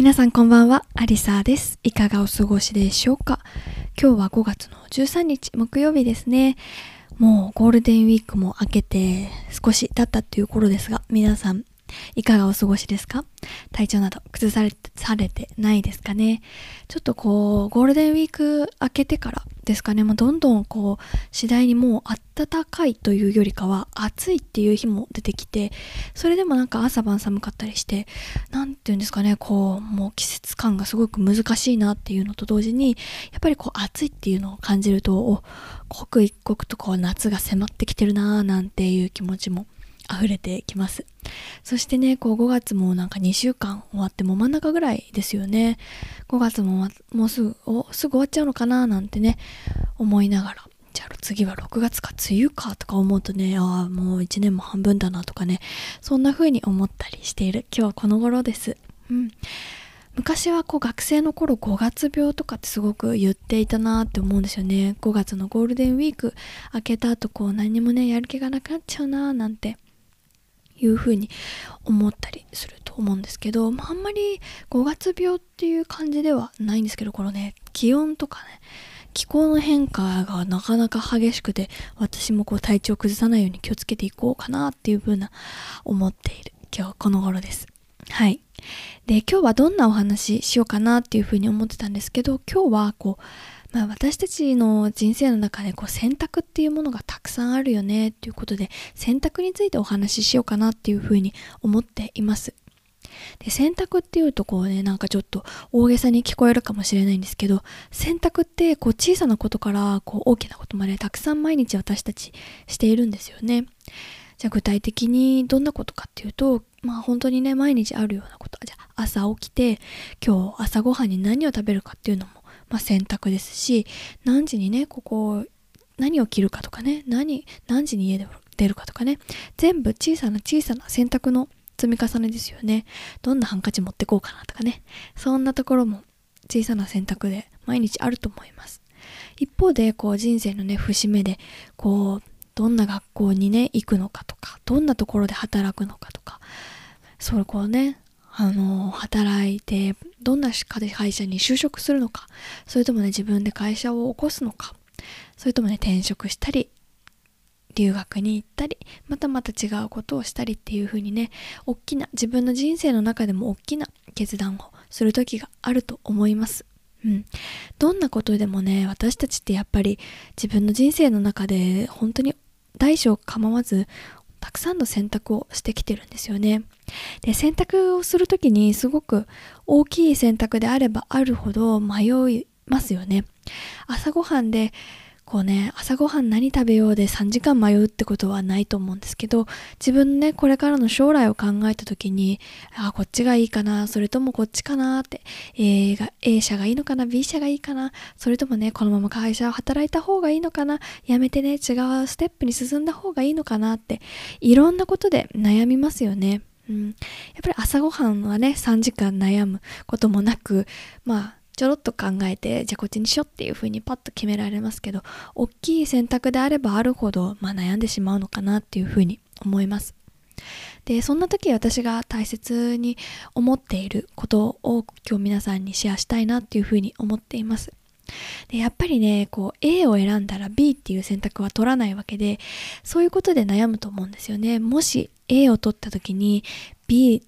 皆さんこんばんは、アリサです。いかがお過ごしでしょうか？今日は5月の13日木曜日ですね。もうゴールデンウィークも明けて少し経ったっていう頃ですが、皆さんいかがお過ごしですか？体調など崩されされてないですかね？ちょっとこう、ゴールデンウィーク明けてからですかね、もうどんどんこう、次第にもう暖かいというよりかは暑いっていう日も出てきて、それでもなんか朝晩寒かったりして、なんていうんですかね、こう、もう季節感がすごく難しいなっていうのと同時に、やっぱりこう暑いっていうのを感じると、刻一刻とこう夏が迫ってきてるなーなんていう気持ちも溢れてきます。そしてねこう5月もなんか2週間終わっても真ん中ぐらいですよね。5月ももうすぐすぐ終わっちゃうのかななんてね思いながら。じゃあ次は6月か梅雨かとか思うとねああもう1年も半分だなとかねそんな風に思ったりしている。今日はこの頃です。うん。昔はこう学生の頃5月病とかってすごく言っていたなって思うんですよね。5月のゴールデンウィーク明けた後こう何もねやる気がなくなっちゃうななんて。いうふうに思ったりすると思うんですけど、まあ、あんまり5月病っていう感じではないんですけどこのね気温とかね気候の変化がなかなか激しくて私もこう体調崩さないように気をつけていこうかなっていうふうな思っている今日この頃です。はい。で今日はどんなお話しようかなっていうふうに思ってたんですけど今日はこうまあ、私たちの人生の中でこう選択っていうものがたくさんあるよねっていうことで選択についてお話ししようかなっていうふうに思っています。で選択っていうとこうねなんかちょっと大げさに聞こえるかもしれないんですけど選択ってこう小さなことからこう大きなことまでたくさん毎日私たちしているんですよね。じゃあ具体的にどんなことかっていうとまあ本当にね毎日あるようなことじゃあ朝起きて今日朝ごはんに何を食べるかっていうのもまあ、選択ですし何時にねここ何を着るかとかね何何時に家で出るかとかね全部小さな小さな選択の積み重ねですよね。どんなハンカチ持ってこうかなとかね。そんなところも小さな選択で毎日あると思います。一方でこう人生のね節目でこうどんな学校にね行くのかとかどんなところで働くのかとかそれこうねあの働いてどんな会社に就職するのか。それともね自分で会社を起こすのか。それともね転職したり留学に行ったりまたまた違うことをしたりっていう風にね大きな自分の人生の中でも大きな決断をする時があると思います。うん、どんなことでもね私たちってやっぱり自分の人生の中で本当に大小構わずたくさんの選択をしてきてるんですよね。で選択をする時にすごく大きい選択であればあるほど迷いますよね。朝ごはんでこうね、朝ごはん何食べようで3時間迷うってことはないと思うんですけど、自分のね、これからの将来を考えた時に、あ、こっちがいいかな、それともこっちかなって、A が、A 社がいいのかな、B 社がいいかな、それともね、このまま会社を働いた方がいいのかな、やめてね、違うステップに進んだ方がいいのかなって、いろんなことで悩みますよね。うん、やっぱり朝ごはんはね3時間悩むこともなくまあちょろっと考えてじゃあこっちにしようっていう風にパッと決められますけど大きい選択であればあるほど、まあ、悩んでしまうのかなっていう風に思います。でそんな時私が大切に思っていることを今日皆さんにシェアしたいなっていう風に思っています。でやっぱりねこう A を選んだら B っていう選択は取らないわけでそういうことで悩むと思うんですよね。もし A を取った時に B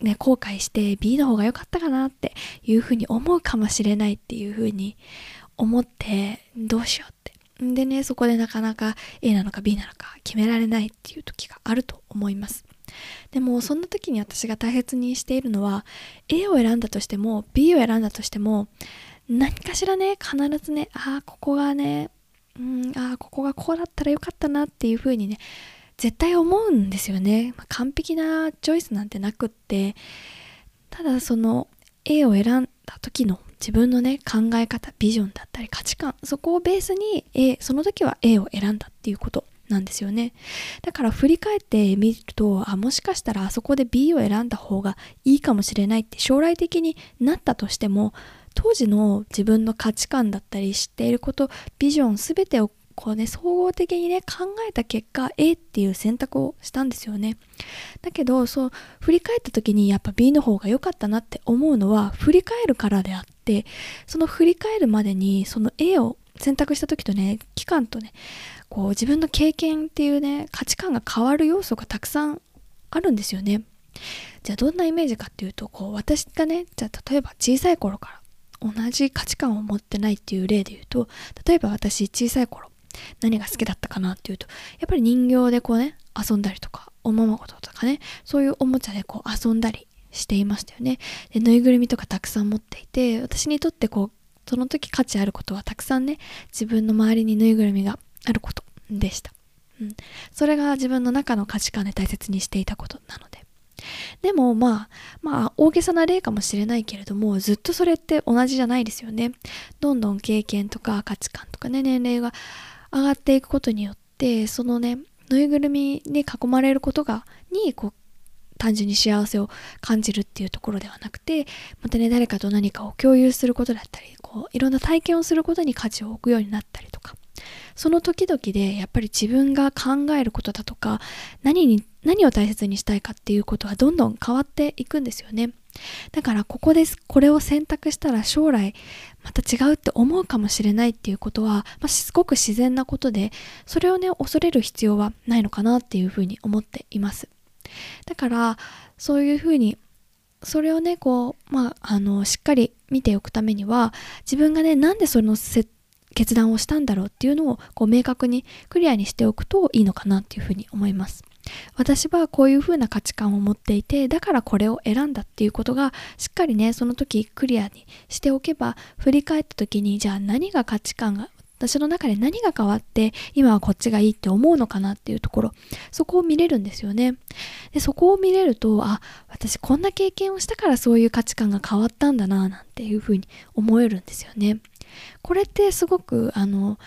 ね、後悔して B の方が良かったかなっていうふうに思うかもしれないっていうふうに思ってどうしようってん。でね、そこでなかなか A なのか B なのか決められないっていう時があると思います。でもそんな時に私が大切にしているのは A を選んだとしても B を選んだとしても何かしらね必ずねああここがねうんああここがこうだったらよかったなっていうふうにね絶対思うんですよね、まあ、完璧なチョイスなんてなくって。ただその A を選んだ時の自分のね考え方ビジョンだったり価値観そこをベースに A その時は A を選んだっていうことなんですよね。だから振り返ってみるとあもしかしたらあそこで B を選んだ方がいいかもしれないって将来的になったとしても当時の自分の価値観だったり知っていることビジョン全てをこうね総合的にね考えた結果 A っていう選択をしたんですよね。だけどそう振り返った時にやっぱ B の方が良かったなって思うのは振り返るからであってその振り返るまでにその A を選択した時とね期間とねこう自分の経験っていうね価値観が変わる要素がたくさんあるんですよね。じゃあどんなイメージかっていうとこう私がねじゃあ例えば小さい頃から同じ価値観を持ってないっていう例で言うと例えば私小さい頃何が好きだったかなっていうとやっぱり人形でこうね遊んだりとかおままごととかねそういうおもちゃでこう遊んだりしていましたよね。でぬいぐるみとかたくさん持っていて私にとってこうその時価値あることはたくさんね自分の周りにぬいぐるみがあることでした、うん、それが自分の中の価値観で大切にしていたことなので。でもまあまあ大げさな例かもしれないけれどもずっとそれって同じじゃないですよね。どんどん経験とか価値観とかね年齢が上がっていくことによってそのねぬいぐるみに囲まれることがにこう単純に幸せを感じるっていうところではなくてまたね誰かと何かを共有することだったりこういろんな体験をすることに価値を置くようになったりとかその時々でやっぱり自分が考えることだとか何に何を大切にしたいかっていうことはどんどん変わっていくんですよね。だからここですこれを選択したら将来また違うって思うかもしれないっていうことは、まあ、すごく自然なことでそれをね恐れる必要はないのかなっていうふうに思っています。だからそういうふうにそれをねこうまああのしっかり見ておくためには自分がねなんでその決断をしたんだろうっていうのをこう明確にクリアにしておくといいのかなっていうふうに思います。私はこういう風な価値観を持っていてだからこれを選んだっていうことがしっかりねその時クリアにしておけば振り返った時にじゃあ何が価値観が私の中で何が変わって今はこっちがいいって思うのかなっていうところそこを見れるんですよね。でそこを見れるとあ私こんな経験をしたからそういう価値観が変わったんだななんていうふうに思えるんですよね。これってすごくあの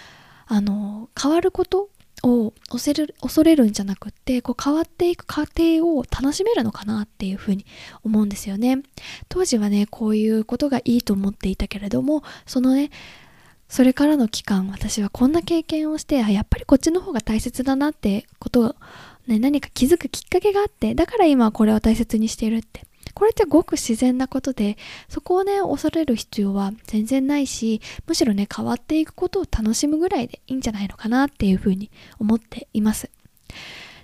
あの変わることを恐れる恐れるんじゃなくってこう変わっていく過程を楽しめるのかなっていうふうに思うんですよね。当時はねこういうことがいいと思っていたけれどもそのねそれからの期間私はこんな経験をしてあやっぱりこっちの方が大切だなってことを、ね、何か気づくきっかけがあってだから今はこれを大切にしているってこれってごく自然なことでそこをね恐れる必要は全然ないしむしろね変わっていくことを楽しむぐらいでいいんじゃないのかなっていうふうに思っています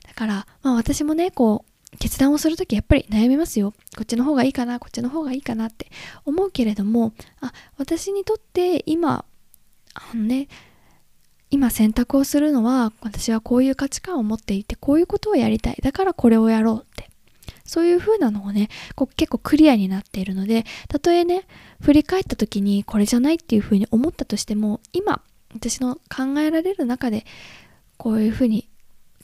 だからまあ私もねこう決断をするときやっぱり悩みますよ。こっちの方がいいかな、こっちの方がいいかなって思うけれども、あ、私にとって今、あのね、今選択をするのは私はこういう価値観を持っていてこういうことをやりたいだからこれをやろうってそういう風なのをね、こう結構クリアになっているので、たとえね、振り返った時にこれじゃないっていう風に思ったとしても、今、私の考えられる中で、こういう風に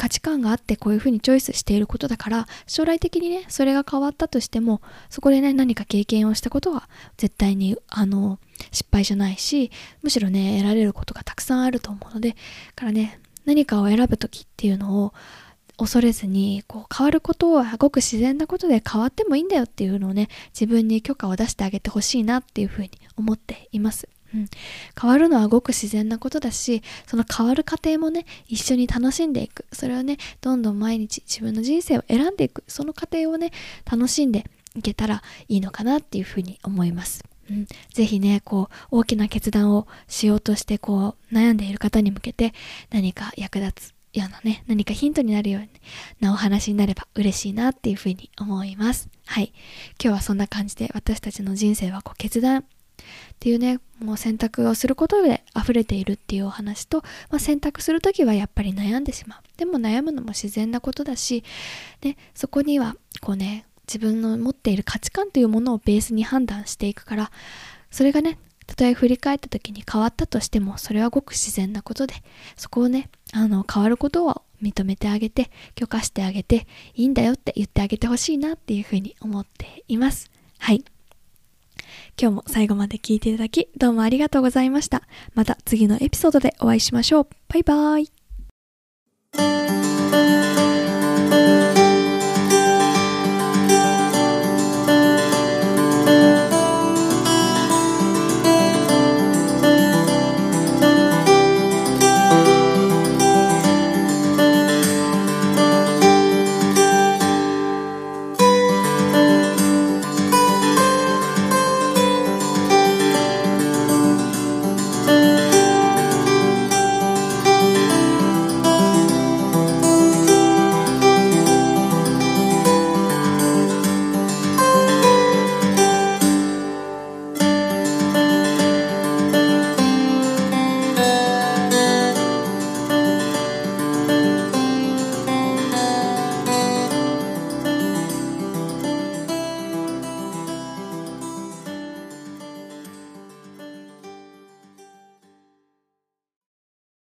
価値観があってこういう風にチョイスしていることだから将来的にねそれが変わったとしてもそこでね何か経験をしたことは絶対にあの失敗じゃないしむしろね得られることがたくさんあると思うのでからね何かを選ぶ時っていうのを恐れずにこう変わることはごく自然なことで変わってもいいんだよっていうのをね自分に許可を出してあげてほしいなっていうふうに思っています。うん、変わるのはごく自然なことだしその変わる過程もね一緒に楽しんでいくそれをねどんどん毎日自分の人生を選んでいくその過程をね楽しんでいけたらいいのかなっていうふうに思います。うん、ぜひねこう大きな決断をしようとしてこう悩んでいる方に向けて何か役立つようなね、何かヒントになるようなお話になれば嬉しいなっていうふうに思います。はい。今日はそんな感じで私たちの人生はこう決断っていうね、もう選択をすることで溢れているっていうお話と、まあ、選択するときはやっぱり悩んでしまう。でも悩むのも自然なことだし、ね、そこにはこうね、自分の持っている価値観というものをベースに判断していくから、それがね、たとえ振り返った時に変わったとしてもそれはごく自然なことでそこをねあの変わることを認めてあげて許可してあげていいんだよって言ってあげてほしいなっていうふうに思っています。はい。今日も最後まで聞いていただきどうもありがとうございました。また次のエピソードでお会いしましょう。バイバーイ。